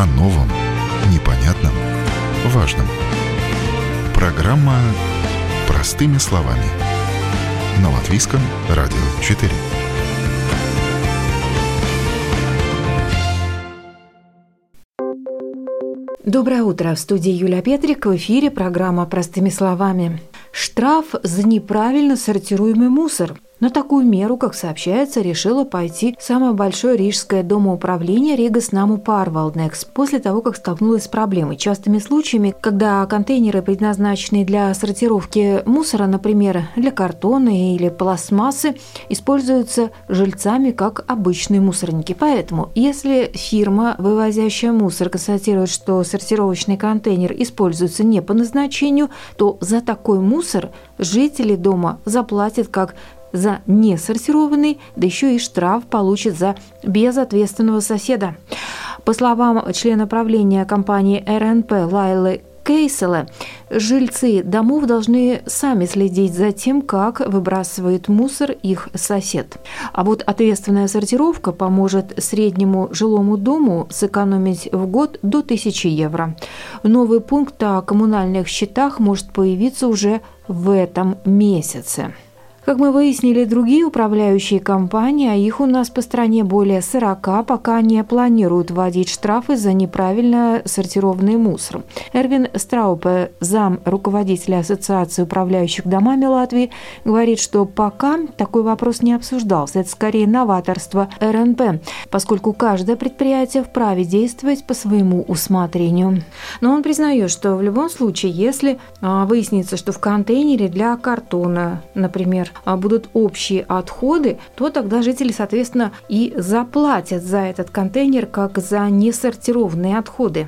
о новом, непонятном, важном. Программа «Простыми словами» на Латвийском радио 4. Доброе утро. В студии Юлия Петрик. В эфире программа «Простыми словами». Штраф за неправильно сортируемый мусор – на такую меру, как сообщается, решила пойти самое большое рижское домоуправление Ригас Наму Парвалднекс после того, как столкнулась с проблемой. Частыми случаями, когда контейнеры, предназначенные для сортировки мусора, например, для картона или пластмассы, используются жильцами как обычные мусорники. Поэтому, если фирма, вывозящая мусор, констатирует, что сортировочный контейнер используется не по назначению, то за такой мусор жители дома заплатят как за несортированный, да еще и штраф получит за безответственного соседа. По словам члена правления компании РНП Лайлы Кейсела, жильцы домов должны сами следить за тем, как выбрасывает мусор их сосед. А вот ответственная сортировка поможет среднему жилому дому сэкономить в год до 1000 евро. Новый пункт о коммунальных счетах может появиться уже в этом месяце. Как мы выяснили, другие управляющие компании, а их у нас по стране более 40, пока не планируют вводить штрафы за неправильно сортированный мусор. Эрвин Страупе, зам руководителя Ассоциации управляющих домами Латвии, говорит, что пока такой вопрос не обсуждался. Это скорее новаторство РНП, поскольку каждое предприятие вправе действовать по своему усмотрению. Но он признает, что в любом случае, если а, выяснится, что в контейнере для картона, например, а, будут общие отходы, то тогда жители, соответственно, и заплатят за этот контейнер как за несортированные отходы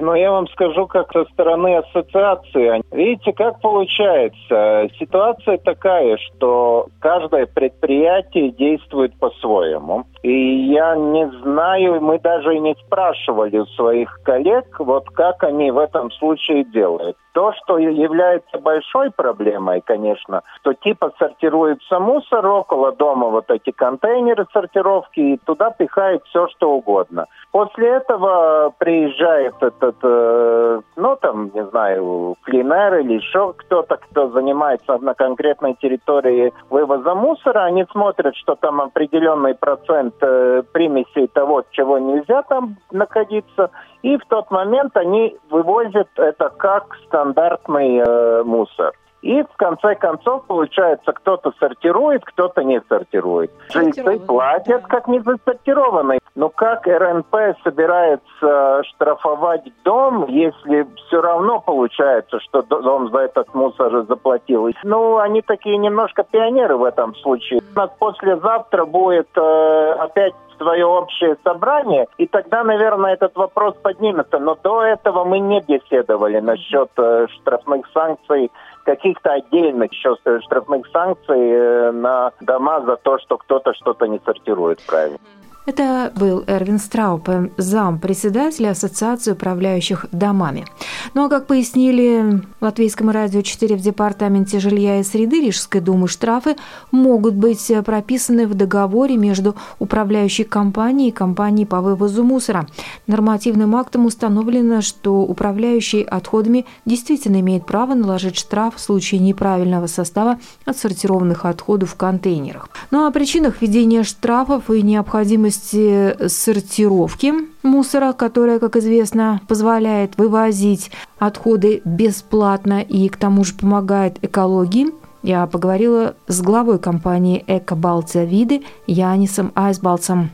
но я вам скажу как со стороны ассоциации. Видите, как получается? Ситуация такая, что каждое предприятие действует по-своему. И я не знаю, мы даже не спрашивали своих коллег, вот как они в этом случае делают. То, что является большой проблемой, конечно, что типа сортируется мусор около дома, вот эти контейнеры сортировки, и туда пихают все, что угодно. После этого приезжает этот, э, ну там, не знаю, клинер или еще кто-то, кто занимается на конкретной территории вывоза мусора, они смотрят, что там определенный процент э, примесей того, чего нельзя там находиться, и в тот момент они вывозят это как стандартный э, мусор. И в конце концов, получается, кто-то сортирует, кто-то не сортирует. Жильцы платят как не засортированные. Но как РНП собирается штрафовать дом, если все равно получается, что дом за этот мусор заплатил? Ну, они такие немножко пионеры в этом случае. У нас послезавтра будет э, опять свое общее собрание, и тогда, наверное, этот вопрос поднимется. Но до этого мы не беседовали насчет э, штрафных санкций, каких-то отдельных еще штрафных санкций э, на дома за то, что кто-то что-то не сортирует правильно. Это был Эрвин Страупе, зам председателя Ассоциации управляющих домами. Ну а как пояснили Латвийскому радио 4 в Департаменте жилья и среды Рижской думы, штрафы могут быть прописаны в договоре между управляющей компанией и компанией по вывозу мусора. Нормативным актом установлено, что управляющий отходами действительно имеет право наложить штраф в случае неправильного состава отсортированных отходов в контейнерах. Ну а о причинах введения штрафов и необходимости возможности сортировки мусора, которая, как известно, позволяет вывозить отходы бесплатно и к тому же помогает экологии. Я поговорила с главой компании «Эко Балтия Виды» Янисом Айсбалцем.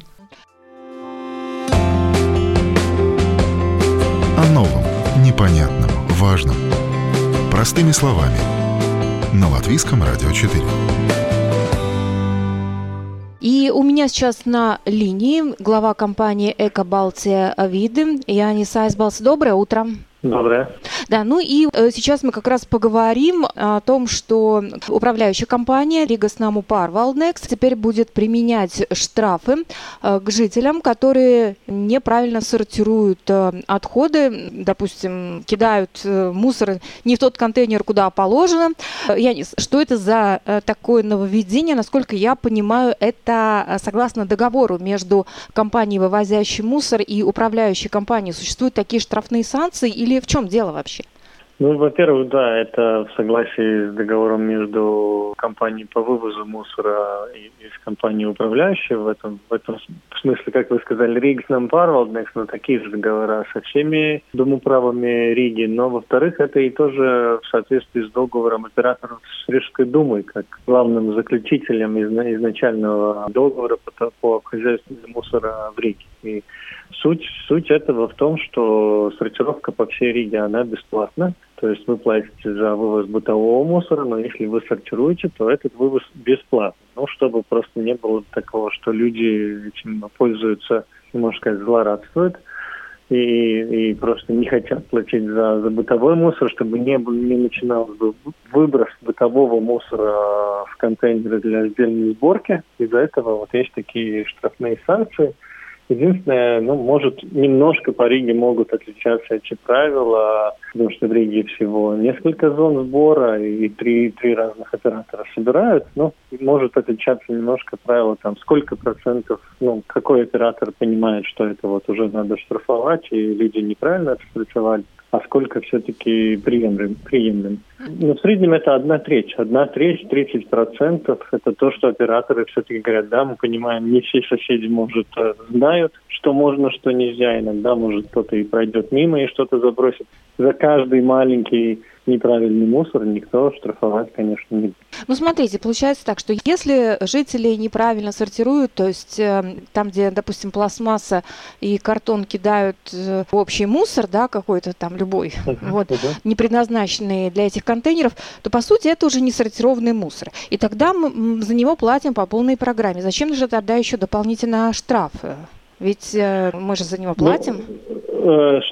О новом, непонятном, важном. Простыми словами. На Латвийском радио 4. И у меня сейчас на линии глава компании «Эко Балтия Виды» Янис Айсбалс. Доброе утро. Доброе. Да, ну и э, сейчас мы как раз поговорим о том, что управляющая компания Рига Снаму Пар Валнекс теперь будет применять штрафы э, к жителям, которые неправильно сортируют э, отходы, допустим, кидают мусор не в тот контейнер, куда положено. Янис, что это за такое нововведение? Насколько я понимаю, это согласно договору между компанией, вывозящей мусор, и управляющей компанией. Существуют такие штрафные санкции или или в чем дело вообще? Ну, во-первых, да, это в согласии с договором между компанией по вывозу мусора и, и с компанией управляющей. В этом, в этом смысле, как вы сказали, Ригс нам Парвалднекс, но такие же договора со всеми домоправами Риги. Но, во-вторых, это и тоже в соответствии с договором операторов с Рижской думой, как главным заключителем изначального договора по, по хозяйству мусора в Риге. И Суть, суть этого в том, что сортировка по всей Риге, она бесплатна. То есть вы платите за вывоз бытового мусора, но если вы сортируете, то этот вывоз бесплатный. Ну, чтобы просто не было такого, что люди этим пользуются, можно сказать, злорадствуют и, и просто не хотят платить за, за бытовой мусор, чтобы не, не начинался бы выброс бытового мусора в контейнеры для отдельной сборки. Из-за этого вот есть такие штрафные санкции – Единственное, ну, может, немножко по Риге могут отличаться эти правила, потому что в Риге всего несколько зон сбора и три, три разных оператора собирают. Но может отличаться немножко правила, там, сколько процентов, ну, какой оператор понимает, что это вот уже надо штрафовать, и люди неправильно это а сколько все-таки приемлем. приемлем. Но в среднем это одна треть. Одна треть, 30 процентов – это то, что операторы все-таки говорят, да, мы понимаем, не все соседи, может, э, знают, что можно, что нельзя. Иногда, может, кто-то и пройдет мимо и что-то забросит. За каждый маленький неправильный мусор никто штрафовать, конечно, не будет. Ну, смотрите, получается так, что если жители неправильно сортируют, то есть э, там, где, допустим, пластмасса и картон кидают э, общий мусор, да, какой-то там любой, uh-huh, вот, uh-huh. не предназначенный для этих контейнеров, то, по сути, это уже не сортированный мусор. И тогда мы за него платим по полной программе. Зачем же тогда еще дополнительно штрафы? Ведь э, мы же за него платим. Ну,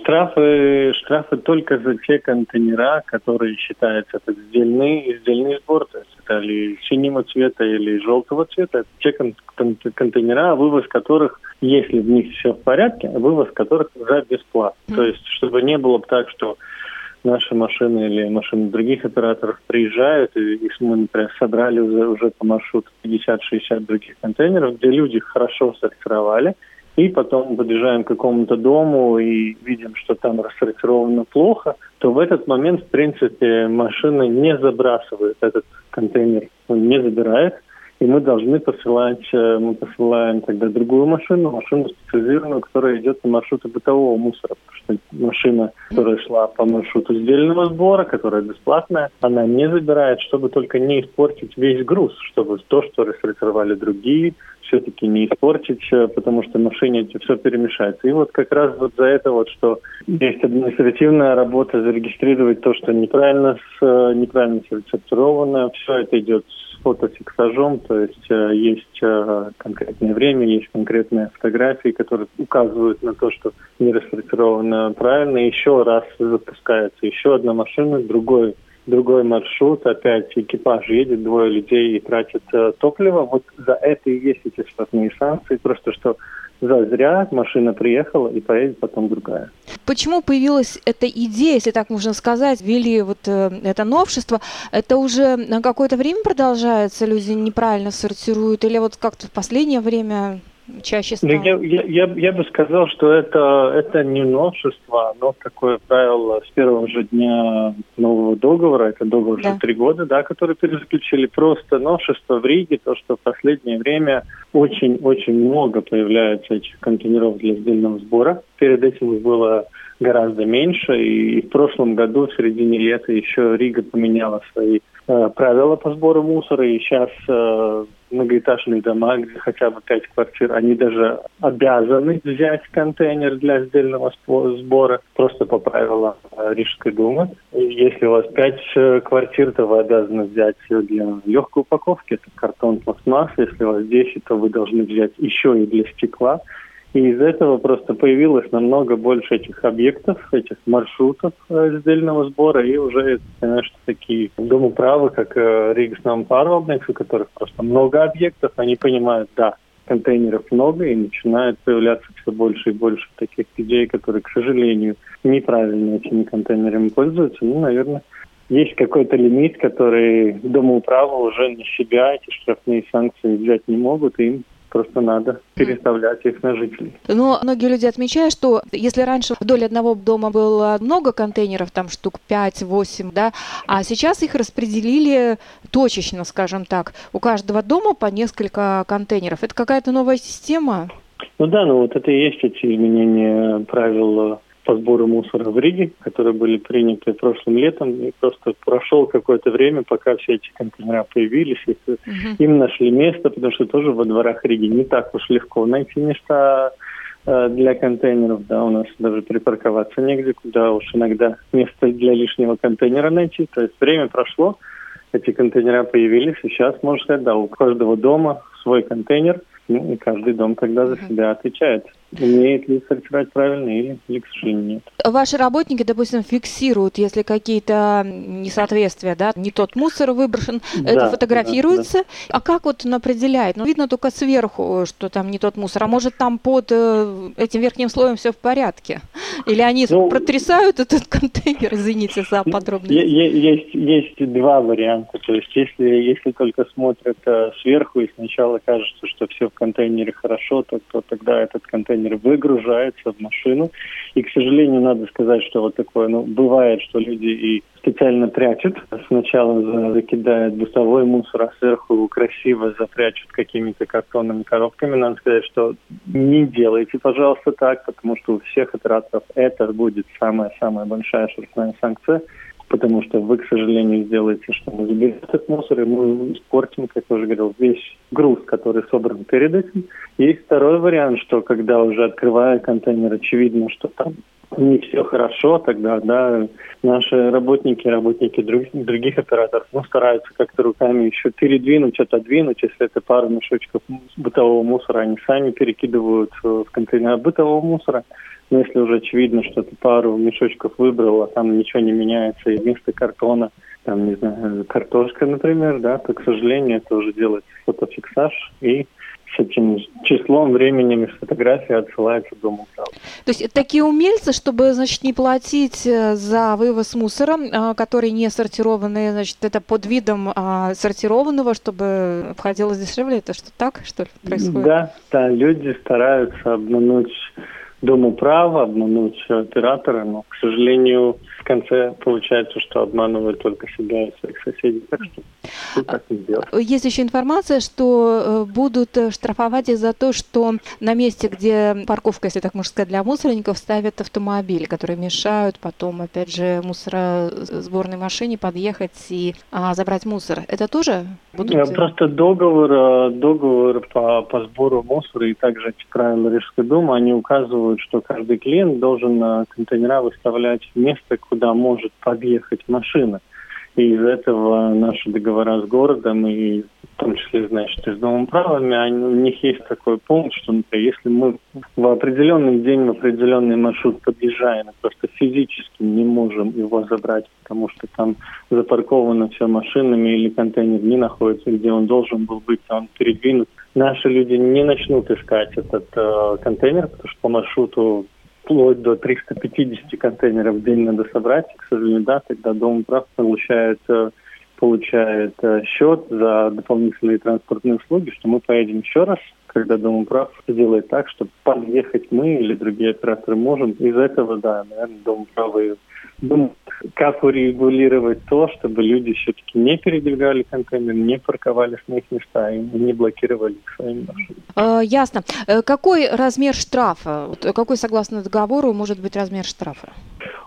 штрафы, штрафы только за те контейнера, которые считаются это сдельный, сдельный сбор, то есть это или синего цвета, или желтого цвета. Это те кон- кон- контейнера, вывоз которых, если в них все в порядке, вывоз которых уже бесплатно. Mm. То есть, чтобы не было так, что наши машины или машины других операторов приезжают, и, и мы, например, собрали уже, уже по маршруту 50-60 других контейнеров, где люди хорошо сортировали, и потом подъезжаем к какому-то дому и видим, что там рассортировано плохо, то в этот момент, в принципе, машина не забрасывает этот контейнер, он не забирает, и мы должны посылать, э, мы посылаем тогда другую машину, машину специализированную, которая идет по маршруту бытового мусора, потому что машина, которая шла по маршруту сдельного сбора, которая бесплатная, она не забирает, чтобы только не испортить весь груз, чтобы то, что рассортировали другие, все-таки не испортить, э, потому что машине все перемешается. И вот как раз вот за это вот, что есть административная работа, зарегистрировать то, что неправильно, э, неправильно сортировано, все это идет с фотофиксажом, то есть э, есть конкретное время, есть конкретные фотографии, которые указывают на то, что не рассортировано правильно. Еще раз запускается еще одна машина, другой другой маршрут, опять экипаж едет, двое людей и тратят э, топливо. Вот за это и есть эти штрафные санкции. Просто что за зря машина приехала и поедет потом другая. Почему появилась эта идея, если так можно сказать, ввели вот э, это новшество? Это уже на какое-то время продолжается, люди неправильно сортируют, или вот как-то в последнее время чаще стало? Я, я, я, я бы сказал, что это, это не новшество, но такое правило с первого же дня нового договора, это договор да. уже три года, да, который перезаключили. Просто новшество в Риге, то, что в последнее время очень-очень много появляется этих контейнеров для сдельного сбора. Перед этим их было гораздо меньше, и в прошлом году, в середине лета, еще Рига поменяла свои э, правила по сбору мусора, и сейчас э, многоэтажные дома, где хотя бы пять квартир, они даже обязаны взять контейнер для сдельного сбора, просто по правилам э, Рижской думы. И если у вас пять э, квартир, то вы обязаны взять для легкой упаковки, это картон, пластмасс. Если у вас 10, то вы должны взять еще и для стекла. И из этого просто появилось намного больше этих объектов, этих маршрутов раздельного сбора, и уже, конечно, такие домоправы, как Ригс Нампарвалдникс, у которых просто много объектов, они понимают, да, контейнеров много, и начинает появляться все больше и больше таких людей, которые, к сожалению, неправильно этими контейнерами пользуются. Ну, наверное, есть какой-то лимит, который домоуправа уже на себя эти штрафные санкции взять не могут, и им просто надо переставлять их на жителей. Но многие люди отмечают, что если раньше вдоль одного дома было много контейнеров, там штук 5-8, да, а сейчас их распределили точечно, скажем так. У каждого дома по несколько контейнеров. Это какая-то новая система? Ну да, ну вот это и есть эти изменения правил по сбору мусора в Риге, которые были приняты прошлым летом. И просто прошел какое-то время, пока все эти контейнера появились, и uh им нашли место, потому что тоже во дворах Риги не так уж легко найти места э, для контейнеров, да, у нас даже припарковаться негде, куда уж иногда место для лишнего контейнера найти. То есть время прошло, эти контейнера появились, и сейчас, можно сказать, да, у каждого дома свой контейнер, ну и каждый дом тогда за себя отвечает умеет ли сортировать правильно или, или, к сожалению, нет. Ваши работники, допустим, фиксируют, если какие-то несоответствия, да, не тот мусор выброшен, да, это фотографируется. Да, да. А как вот он определяет? Ну, видно только сверху, что там не тот мусор, а может там под э, этим верхним слоем все в порядке? Или они ну, протрясают этот контейнер, извините за подробности? Есть, есть два варианта. То есть если, если только смотрят э, сверху и сначала кажется, что все в контейнере хорошо, то, то тогда этот контейнер контейнер выгружается в машину. И, к сожалению, надо сказать, что вот такое, ну, бывает, что люди и специально прячут. Сначала закидают бытовой мусор, а сверху красиво запрячут какими-то картонными коробками. Надо сказать, что не делайте, пожалуйста, так, потому что у всех операторов это будет самая-самая большая штрафная санкция потому что вы, к сожалению, сделаете, что мы заберем этот мусор, и мы испортим, как я уже говорил, весь груз, который собран перед этим. Есть второй вариант, что когда уже открывая контейнер, очевидно, что там не все хорошо, тогда да, наши работники, работники друг, других операторов ну, стараются как-то руками еще передвинуть, отодвинуть. Если это пару мешочков бытового мусора, они сами перекидывают в контейнер бытового мусора. Но если уже очевидно, что ты пару мешочков выбрал, а там ничего не меняется, и вместо картона, там, не знаю, картошка, например, да, то, к сожалению, это уже делать фотофиксаж и с этим числом, временем и фотографией отсылается Дому права. То есть такие умельцы, чтобы, значит, не платить э, за вывоз мусора, а, который не сортированный, значит, это под видом а, сортированного, чтобы входило дешевле, это что так, что ли, происходит? Да, да, люди стараются обмануть Дому права, обмануть оператора, но, к сожалению, в конце получается, что обманывают только себя и своих соседей. Так что так не делать. Есть еще информация, что э, будут э, штрафовать их за то, что на месте, где парковка, если так можно сказать, для мусорников, ставят автомобили, которые мешают потом, опять же, мусоросборной машине подъехать и а, забрать мусор. Это тоже будут... Просто договор, э, договор по, по сбору мусора и также эти правила Рижской думы, они указывают указывают, что каждый клиент должен контейнера выставлять место, куда может подъехать машина. И из этого наши договора с городом и в том числе, значит, и с Домом правами, они, у них есть такой пункт, что, например, если мы в определенный день, в определенный маршрут подъезжаем, просто физически не можем его забрать, потому что там запарковано все машинами или контейнер не находится, где он должен был быть, а он передвинут наши люди не начнут искать этот э, контейнер, потому что по маршруту вплоть до 350 контейнеров в день надо собрать. К сожалению, да, тогда Дом прав получает, э, получает э, счет за дополнительные транспортные услуги, что мы поедем еще раз, когда Дом прав сделает так, чтобы подъехать мы или другие операторы можем. Из этого, да, наверное, Дом права думать, как урегулировать то, чтобы люди все-таки не передвигали контейнер, не парковались на их места и не блокировали свои маршруты. Э, ясно. Э, какой размер штрафа? Какой, согласно договору, может быть размер штрафа?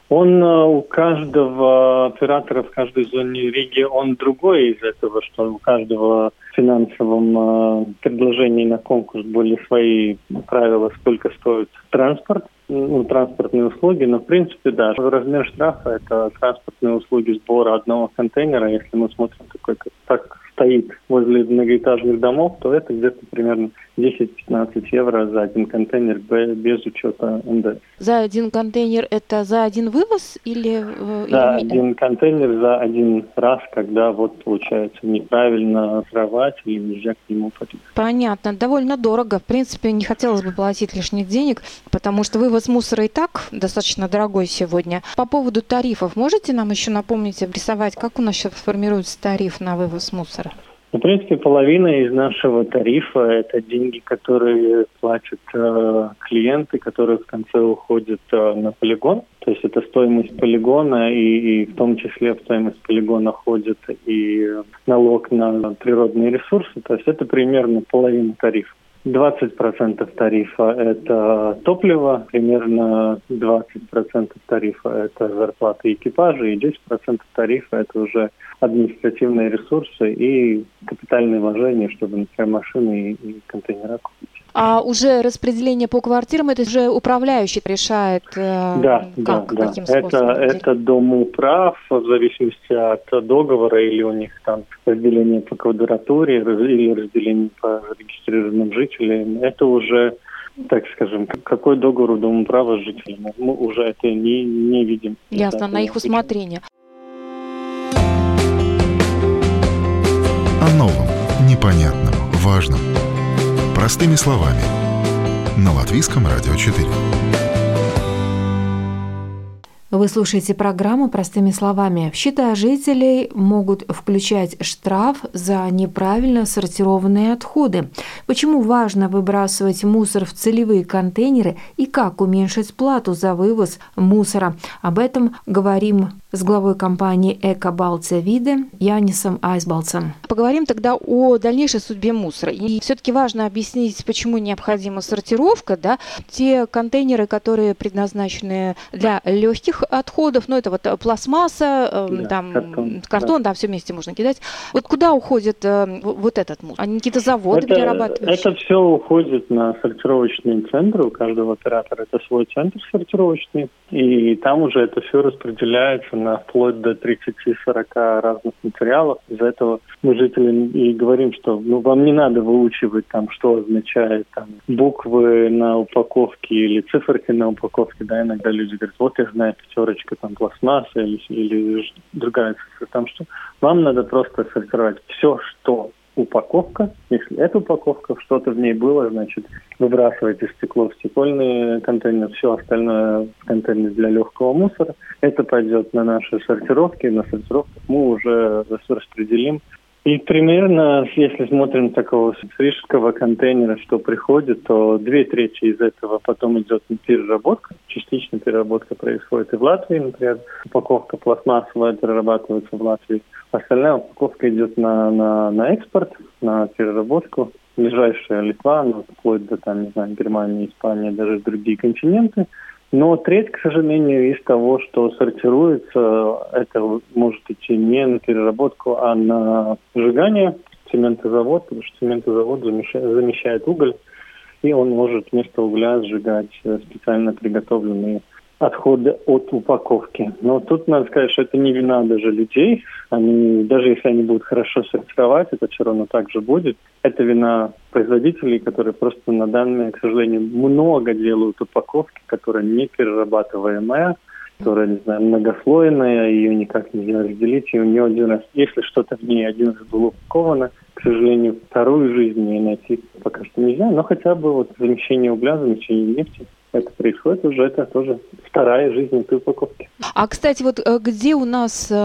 Он э, у каждого оператора в каждой зоне Риги, он другой из этого, что у каждого финансовом предложении на конкурс были свои правила, сколько стоит транспорт ну, транспортные услуги, но в принципе, да, размер штрафа – это транспортные услуги сбора одного контейнера, если мы смотрим такой, как, так, стоит возле многоэтажных домов, то это где-то примерно 10-15 евро за один контейнер без учета НДС. За один контейнер это за один вывоз или... Э, да, или... один контейнер за один раз, когда вот получается неправильно срывать или нельзя к нему подъехать. Понятно, довольно дорого. В принципе, не хотелось бы платить лишних денег, потому что вывоз мусора и так достаточно дорогой сегодня. По поводу тарифов, можете нам еще напомнить, обрисовать, как у нас сейчас формируется тариф на вывоз мусора? Ну, в принципе, половина из нашего тарифа – это деньги, которые платят э, клиенты, которые в конце уходят э, на полигон. То есть это стоимость полигона, и, и в том числе в стоимость полигона ходит и налог на природные ресурсы. То есть это примерно половина тарифа. 20% тарифа – это топливо, примерно 20% тарифа – это зарплаты экипажа, и 10% тарифа – это уже административные ресурсы и капитальные вложения, чтобы, например, машины и, и контейнера купить. А уже распределение по квартирам это уже управляющий решает? Э, да, как, да, каким да. Способом? Это, это дом управ в зависимости от договора или у них там разделение по квадратуре или разделение по регистрированным жителям. Это уже так скажем, какой договор у Дома права с жителями. Мы уже это не, не видим. Ясно, на их усмотрение. О новом, непонятном, важном. Простыми словами. На Латвийском радио 4. Вы слушаете программу «Простыми словами». В счета жителей могут включать штраф за неправильно сортированные отходы. Почему важно выбрасывать мусор в целевые контейнеры и как уменьшить плату за вывоз мусора? Об этом говорим с главой компании «Эко Балтия Виде» Янисом Айсбалцем. Поговорим тогда о дальнейшей судьбе мусора. И все-таки важно объяснить, почему необходима сортировка. Да? Те контейнеры, которые предназначены для легких отходов, ну это вот пластмасса, э, да, там картон, картон да. да, все вместе можно кидать. Вот куда уходит э, вот этот мусор? Они какие-то заводы это, перерабатывающие? Это все уходит на сортировочные центры. У каждого оператора это свой центр сортировочный. И там уже это все распределяется на вплоть до 30-40 разных материалов. Из-за этого мы жителям и говорим, что ну, вам не надо выучивать там, что означает там, буквы на упаковке или циферки на упаковке. Да, иногда люди говорят, вот я знаю пятерочка там пластмасса или, или другая цифра. Там что? Вам надо просто сортировать все, что упаковка. Если эта упаковка, что-то в ней было, значит, выбрасывайте стекло в стекольный контейнер, все остальное в контейнер для легкого мусора. Это пойдет на наши сортировки, на сортировках мы уже распределим и примерно, если смотрим такого рижского контейнера, что приходит, то две трети из этого потом идет на переработку. Частично переработка происходит и в Латвии, например, упаковка пластмассовая перерабатывается в Латвии. Остальная упаковка идет на, на, на экспорт, на переработку. Ближайшая Литва, ну, вплоть до там, не знаю, Германии, Испании, даже другие континенты – но треть, к сожалению, из того, что сортируется, это может идти не на переработку, а на сжигание. Цементозавод, потому что цементозавод замещает, уголь, и он может вместо угля сжигать специально приготовленные отходы от упаковки. Но тут надо сказать, что это не вина даже людей. Они, даже если они будут хорошо сортировать, это все равно так же будет. Это вина производителей, которые просто на данный, к сожалению, много делают упаковки, которая не перерабатываемая, которая, не знаю, многослойная, ее никак нельзя разделить, и у нее один раз, если что-то в ней один раз было упаковано, к сожалению, вторую жизнь не найти пока что нельзя, но хотя бы вот замещение угля, замещение нефти – это происходит уже, это тоже вторая жизнь этой упаковки. А, кстати, вот э, где у нас э,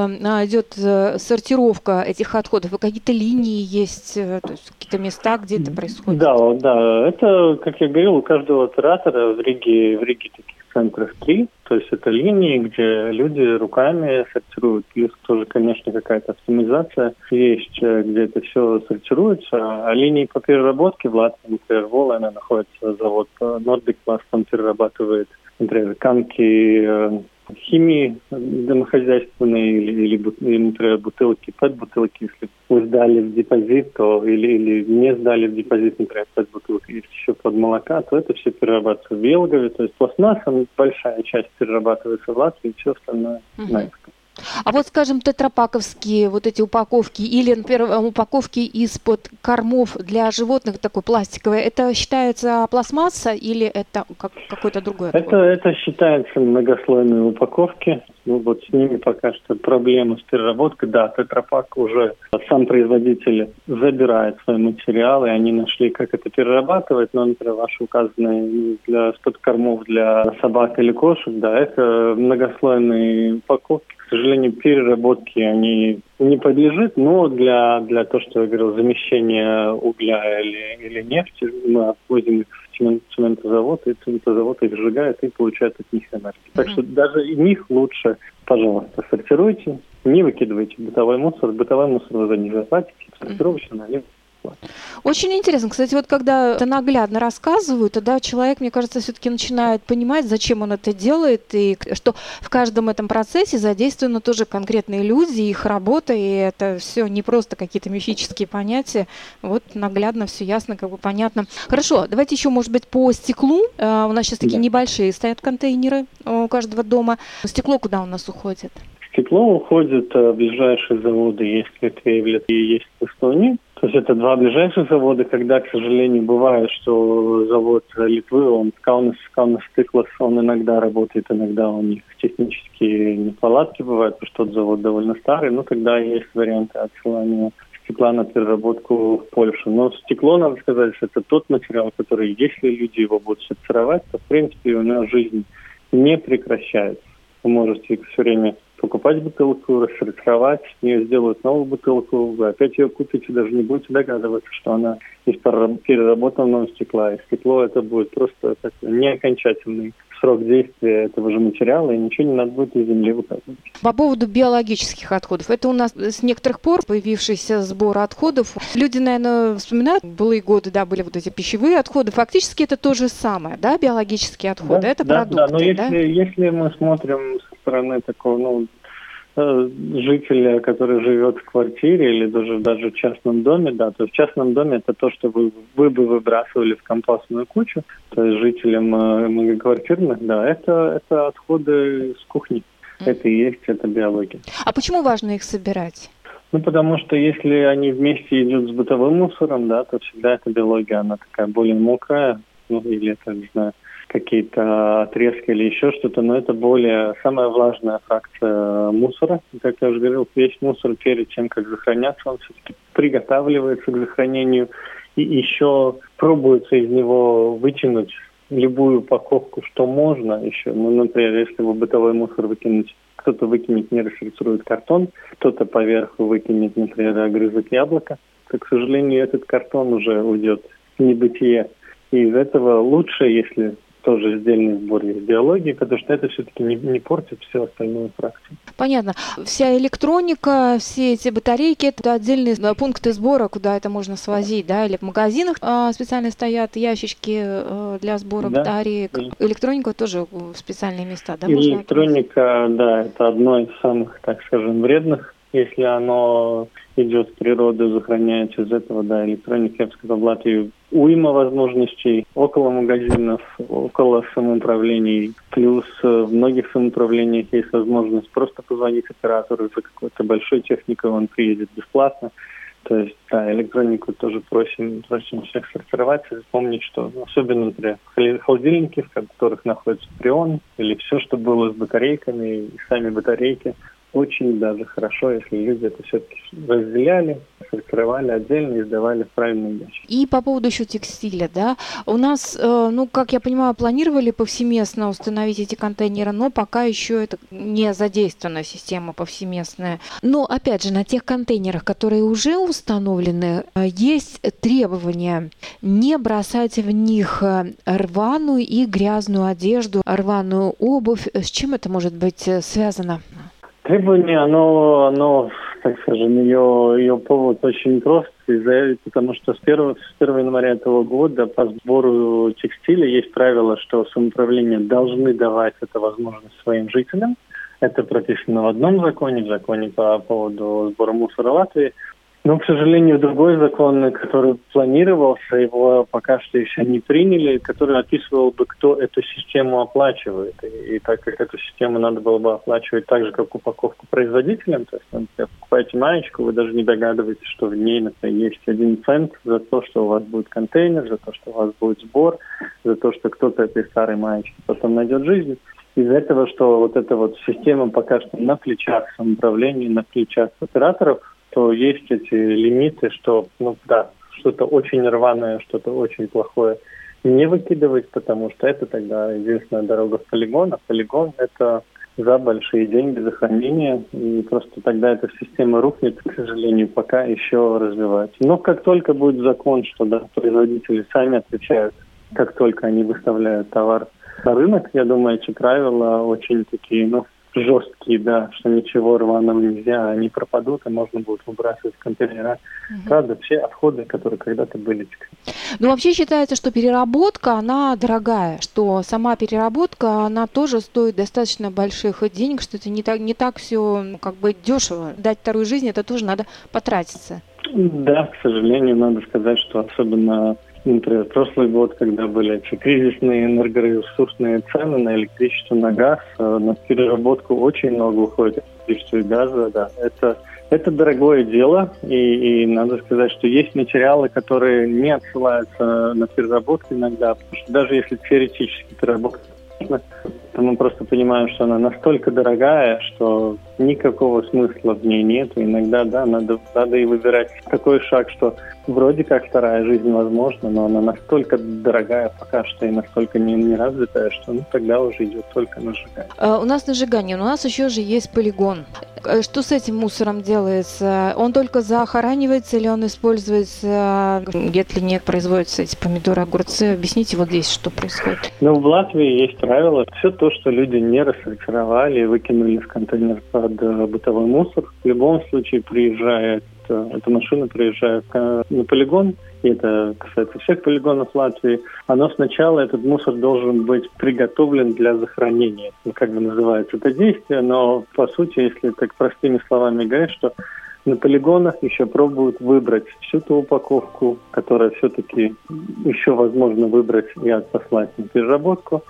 идет э, сортировка этих отходов? Какие-то линии есть, то есть какие-то места, где это происходит? Да, да, это, как я говорил, у каждого оператора в Риге, в Риге таких центрах три, то есть это линии, где люди руками сортируют, плюс тоже, конечно, какая-то оптимизация есть, где это все сортируется, а линии по переработке в Латвии, например, в Волане находится завод Nordic Plast, он перерабатывает, например, канки э, химии домохозяйственной или, или, или например, бутылки, пэт-бутылки, если вы сдали в депозит, то или, или не сдали в депозит, например, пэт-бутылки, или еще под молока, то это все перерабатывается в Елгове. То есть пластмасса, большая часть перерабатывается в Латвии, все остальное uh-huh. на экспорт. А вот, скажем, тетрапаковские вот эти упаковки или, например, упаковки из-под кормов для животных такой пластиковой, это считается пластмасса или это как, какой-то другой отход? Это, это считается многослойные упаковки. Ну, вот с ними пока что проблемы с переработкой. Да, тетрапак уже сам производитель забирает свои материалы, они нашли, как это перерабатывать, но, например, ваши указанные для сподкормов для собак или кошек, да, это многослойные упаковки. К сожалению, переработки они не подлежит, но для, для того, что я говорил, замещения угля или, или нефти, мы отвозим их в цемент, цементозавод, и цементозавод их сжигает и получает от них энергию. Так что даже них лучше, пожалуйста, сортируйте, не выкидывайте бытовой мусор. Бытовой мусор вы них заплатите, сортировочно они очень интересно. Кстати, вот когда это наглядно рассказывают, тогда человек, мне кажется, все-таки начинает понимать, зачем он это делает, и что в каждом этом процессе задействованы тоже конкретные люди, их работа, и это все не просто какие-то мифические понятия. Вот наглядно все ясно, как бы понятно. Хорошо, давайте еще, может быть, по стеклу. Uh, у нас сейчас такие да. небольшие стоят контейнеры у каждого дома. Стекло куда у нас уходит? Стекло уходит в ближайшие заводы, есть в Литве и есть в Эстонии. То есть это два ближайших завода, когда, к сожалению, бывает, что завод Литвы, он Каунас, Каунас Стыклас, он иногда работает, иногда у них технические неполадки бывают, потому что тот завод довольно старый, но тогда есть варианты отсылания стекла на переработку в Польшу. Но стекло, надо сказать, что это тот материал, который, если люди его будут сортировать, то, в принципе, у него жизнь не прекращается. Вы можете все время покупать бутылку, рассортировать, с нее сделают новую бутылку, вы опять ее купите, даже не будете догадываться, что она из переработанного стекла. И стекло это будет просто такой неокончательный срок действия этого же материала, и ничего не надо будет из земли выкапывать. По поводу биологических отходов. Это у нас с некоторых пор появившийся сбор отходов. Люди, наверное, вспоминают, былые годы, да, были вот эти пищевые отходы. Фактически это то же самое, да, биологические отходы, да, это да, продукты, да? но если, да? если мы смотрим со стороны такого, ну, Э, жителя, который живет в квартире или даже, даже в частном доме, да, то есть в частном доме это то, что вы, вы бы выбрасывали в компостную кучу, то есть жителям э, многоквартирных, да, это, это отходы с кухни. Это и есть, это биология. А почему важно их собирать? Ну, потому что если они вместе идут с бытовым мусором, да, то всегда эта биология, она такая более мокрая, ну, или это, не знаю, какие-то отрезки или еще что-то, но это более самая влажная фракция мусора. Как я уже говорил, весь мусор перед тем, как захороняться, он все-таки приготавливается к захоронению и еще пробуется из него вытянуть любую упаковку, что можно еще. Ну, например, если вы бытовой мусор выкинуть, кто-то выкинет, не рассортирует картон, кто-то поверху выкинет, например, огрызок яблока, то, к сожалению, этот картон уже уйдет в небытие. И из этого лучше, если тоже отдельный сбор есть биологии, потому что это все-таки не, не портит все остальные фракции. Понятно. Вся электроника, все эти батарейки, это отдельные пункты сбора, куда это можно свозить, да, или в магазинах а, специально стоят ящички а, для сбора да. батареек. Электроника тоже в специальные места, да? Электроника, да, это одно из самых, так скажем, вредных если оно идет с природы, сохраняется из этого, да, электроника, я бы сказал, в Латвии уйма возможностей около магазинов, около самоуправлений. Плюс в многих самоуправлениях есть возможность просто позвонить оператору за какой-то большой техникой, он приедет бесплатно. То есть, да, электронику тоже просим, просим всех сортировать и помнить, что особенно, например, холодильники, в которых находится прион, или все, что было с батарейками, и сами батарейки – очень даже хорошо, если люди это все-таки разделяли, сортировали отдельно и сдавали в правильные ящики. И по поводу еще текстиля, да, у нас, э, ну, как я понимаю, планировали повсеместно установить эти контейнеры, но пока еще это не задействована система повсеместная. Но, опять же, на тех контейнерах, которые уже установлены, э, есть требования не бросать в них э, рваную и грязную одежду, рваную обувь. С чем это может быть связано? Требование, оно, оно, так скажем, ее, ее повод очень прост, потому что с 1, с 1 января этого года по сбору текстиля есть правило, что самоуправление должны давать эту возможность своим жителям. Это прописано в одном законе, в законе по поводу сбора мусора Латвии. Ну, к сожалению, другой закон, который планировался, его пока что еще не приняли, который описывал бы, кто эту систему оплачивает. И, и так как эту систему надо было бы оплачивать так же, как упаковку производителям, то есть, например, покупаете маечку, вы даже не догадываетесь, что в ней, например, есть один цент за то, что у вас будет контейнер, за то, что у вас будет сбор, за то, что кто-то этой старой маечки потом найдет жизнь из за этого, что вот эта вот система пока что на плечах самоуправления, на плечах операторов, что есть эти лимиты, что, ну да, что-то очень рваное, что-то очень плохое не выкидывать, потому что это тогда единственная дорога в полигон, а полигон это за большие деньги, за хранение, и просто тогда эта система рухнет, к сожалению, пока еще развивается. Но как только будет закон, что да, производители сами отвечают, как только они выставляют товар на рынок, я думаю, эти правила очень такие, ну, жесткие, да, что ничего рваного нельзя, они пропадут, и можно будет выбрасывать в контейнера. Угу. Правда, все отходы, которые когда-то были. Ну, вообще считается, что переработка, она дорогая, что сама переработка, она тоже стоит достаточно больших денег, что это не так, не так все как бы дешево. Дать вторую жизнь, это тоже надо потратиться. Да, к сожалению, надо сказать, что особенно Например, прошлый год, когда были эти кризисные энергоресурсные цены на электричество, на газ, э, на переработку очень много уходит электричества и газа, да, это это дорогое дело, и, и надо сказать, что есть материалы, которые не отсылаются на переработку иногда, потому что даже если теоретически переработка мы просто понимаем, что она настолько дорогая, что никакого смысла в ней нет. Иногда, да, надо, надо и выбирать такой шаг, что вроде как вторая жизнь возможна, но она настолько дорогая пока что и настолько не, не развитая, что ну, тогда уже идет только на сжигание. А, у нас на сжигание, но у нас еще же есть полигон. Э, что с этим мусором делается? Он только захоранивается или он используется, если не производятся эти помидоры, огурцы? Объясните вот здесь, что происходит. Ну, в Латвии есть правило. Все то, что люди не рассортировали и выкинули в контейнер под э, бытовой мусор, в любом случае приезжает эта машина приезжает на полигон, и это касается всех полигонов Латвии, оно сначала, этот мусор должен быть приготовлен для захоронения. Ну, как бы называется это действие, но по сути, если так простыми словами говорить, что на полигонах еще пробуют выбрать всю ту упаковку, которая все-таки еще возможно выбрать и отослать на переработку.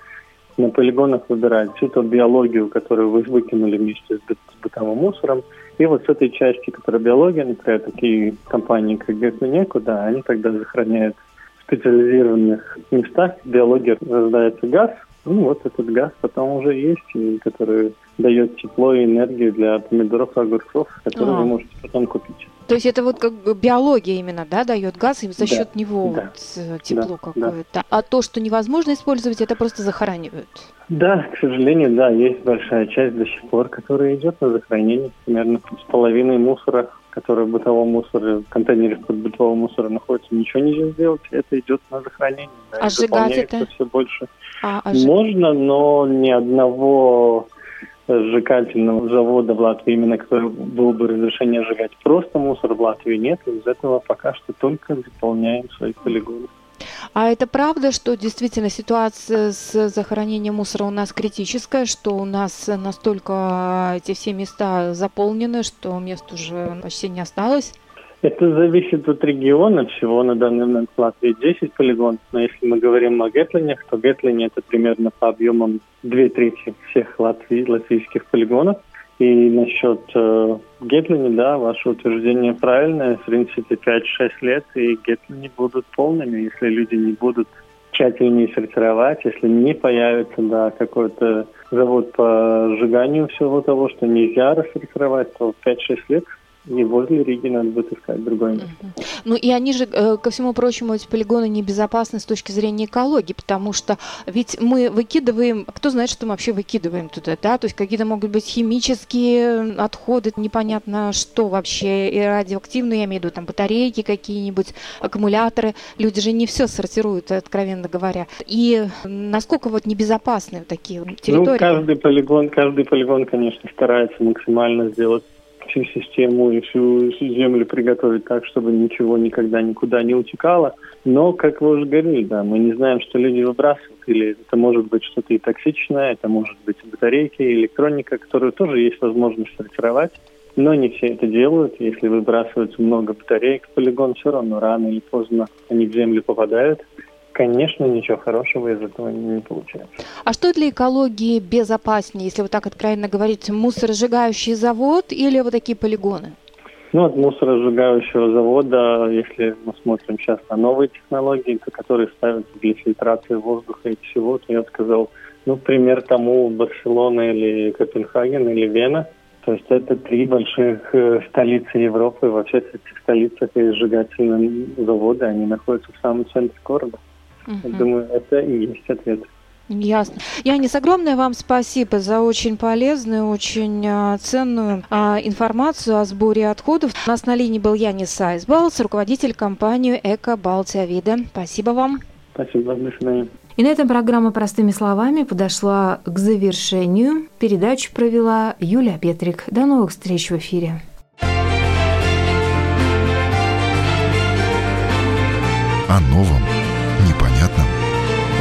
На полигонах ту биологию, которую вы выкинули вместе с бытовым мусором, и вот с этой части, которая биология, например, такие компании, как Гетманеку, да, они тогда захороняют в специализированных местах. Биология рождается газ, ну вот этот газ потом уже есть, который дает тепло и энергию для помидоров и огурцов, которые а. вы можете потом купить. То есть это вот как биология именно, да, дает газ, и за счет да, него да, вот э, тепло да, какое-то. Да. А то, что невозможно использовать, это просто захоранивают. Да, к сожалению, да, есть большая часть до сих пор, которая идет на захоронение. Примерно с половиной мусора, который в бытовом мусоре, в контейнере под бытового мусора находится, ничего нельзя сделать. Это идет на захоронение. Да, а сжигать это? все больше. А, а Можно, но ни одного сжигательного завода в Латвии, именно который был бы разрешение сжигать просто мусор в Латвии нет. Из этого пока что только заполняем свои полигоны. А это правда, что действительно ситуация с захоронением мусора у нас критическая, что у нас настолько эти все места заполнены, что мест уже почти не осталось? Это зависит от региона. Всего на данный момент в Латвии 10 полигонов. Но если мы говорим о Гетлинях, то Гетлине это примерно по объемам две трети всех латви, латвийских полигонов. И насчет э, Гетлини, да, ваше утверждение правильное. В принципе, 5-6 лет, и Гетлини будут полными, если люди не будут тщательнее сортировать, если не появится, да, какой-то завод по сжиганию всего того, что нельзя рассортировать, то 5-6 лет и возле Риги надо будет искать другое место. Uh-huh. Ну и они же, э, ко всему прочему, эти полигоны небезопасны с точки зрения экологии, потому что ведь мы выкидываем, кто знает, что мы вообще выкидываем туда, да, то есть какие-то могут быть химические отходы, непонятно что вообще, и радиоактивные, я имею в виду, там батарейки какие-нибудь, аккумуляторы, люди же не все сортируют, откровенно говоря. И насколько вот небезопасны такие ну, территории? Ну, каждый полигон, каждый полигон, конечно, старается максимально сделать всю систему и всю землю приготовить так, чтобы ничего никогда никуда не утекало. Но, как вы уже говорили, да, мы не знаем, что люди выбрасывают. Или это может быть что-то и токсичное, это может быть батарейки, электроника, которую тоже есть возможность сортировать. но не все это делают. Если выбрасывается много батареек в полигон, все равно рано или поздно они в землю попадают. Конечно, ничего хорошего из этого не получается. А что для экологии безопаснее, если вот так откровенно говорить, мусоросжигающий завод или вот такие полигоны? Ну, от мусоросжигающего завода, если мы смотрим сейчас на новые технологии, которые ставятся для фильтрации воздуха и всего, то я бы сказал, ну, пример тому Барселона или Копенгаген или Вена. То есть это три больших э, столицы Европы. Во всех этих столицах есть сжигательные заводы, они находятся в самом центре города. Угу. Я думаю, это и есть ответ. Ясно. Янис, огромное вам спасибо за очень полезную, очень а, ценную а, информацию о сборе отходов. У нас на линии был Янис Айсбалс, руководитель компании «Эко Балтия Вида». Спасибо вам. Спасибо, до свидания. И на этом программа «Простыми словами» подошла к завершению. Передачу провела Юлия Петрик. До новых встреч в эфире. О новом,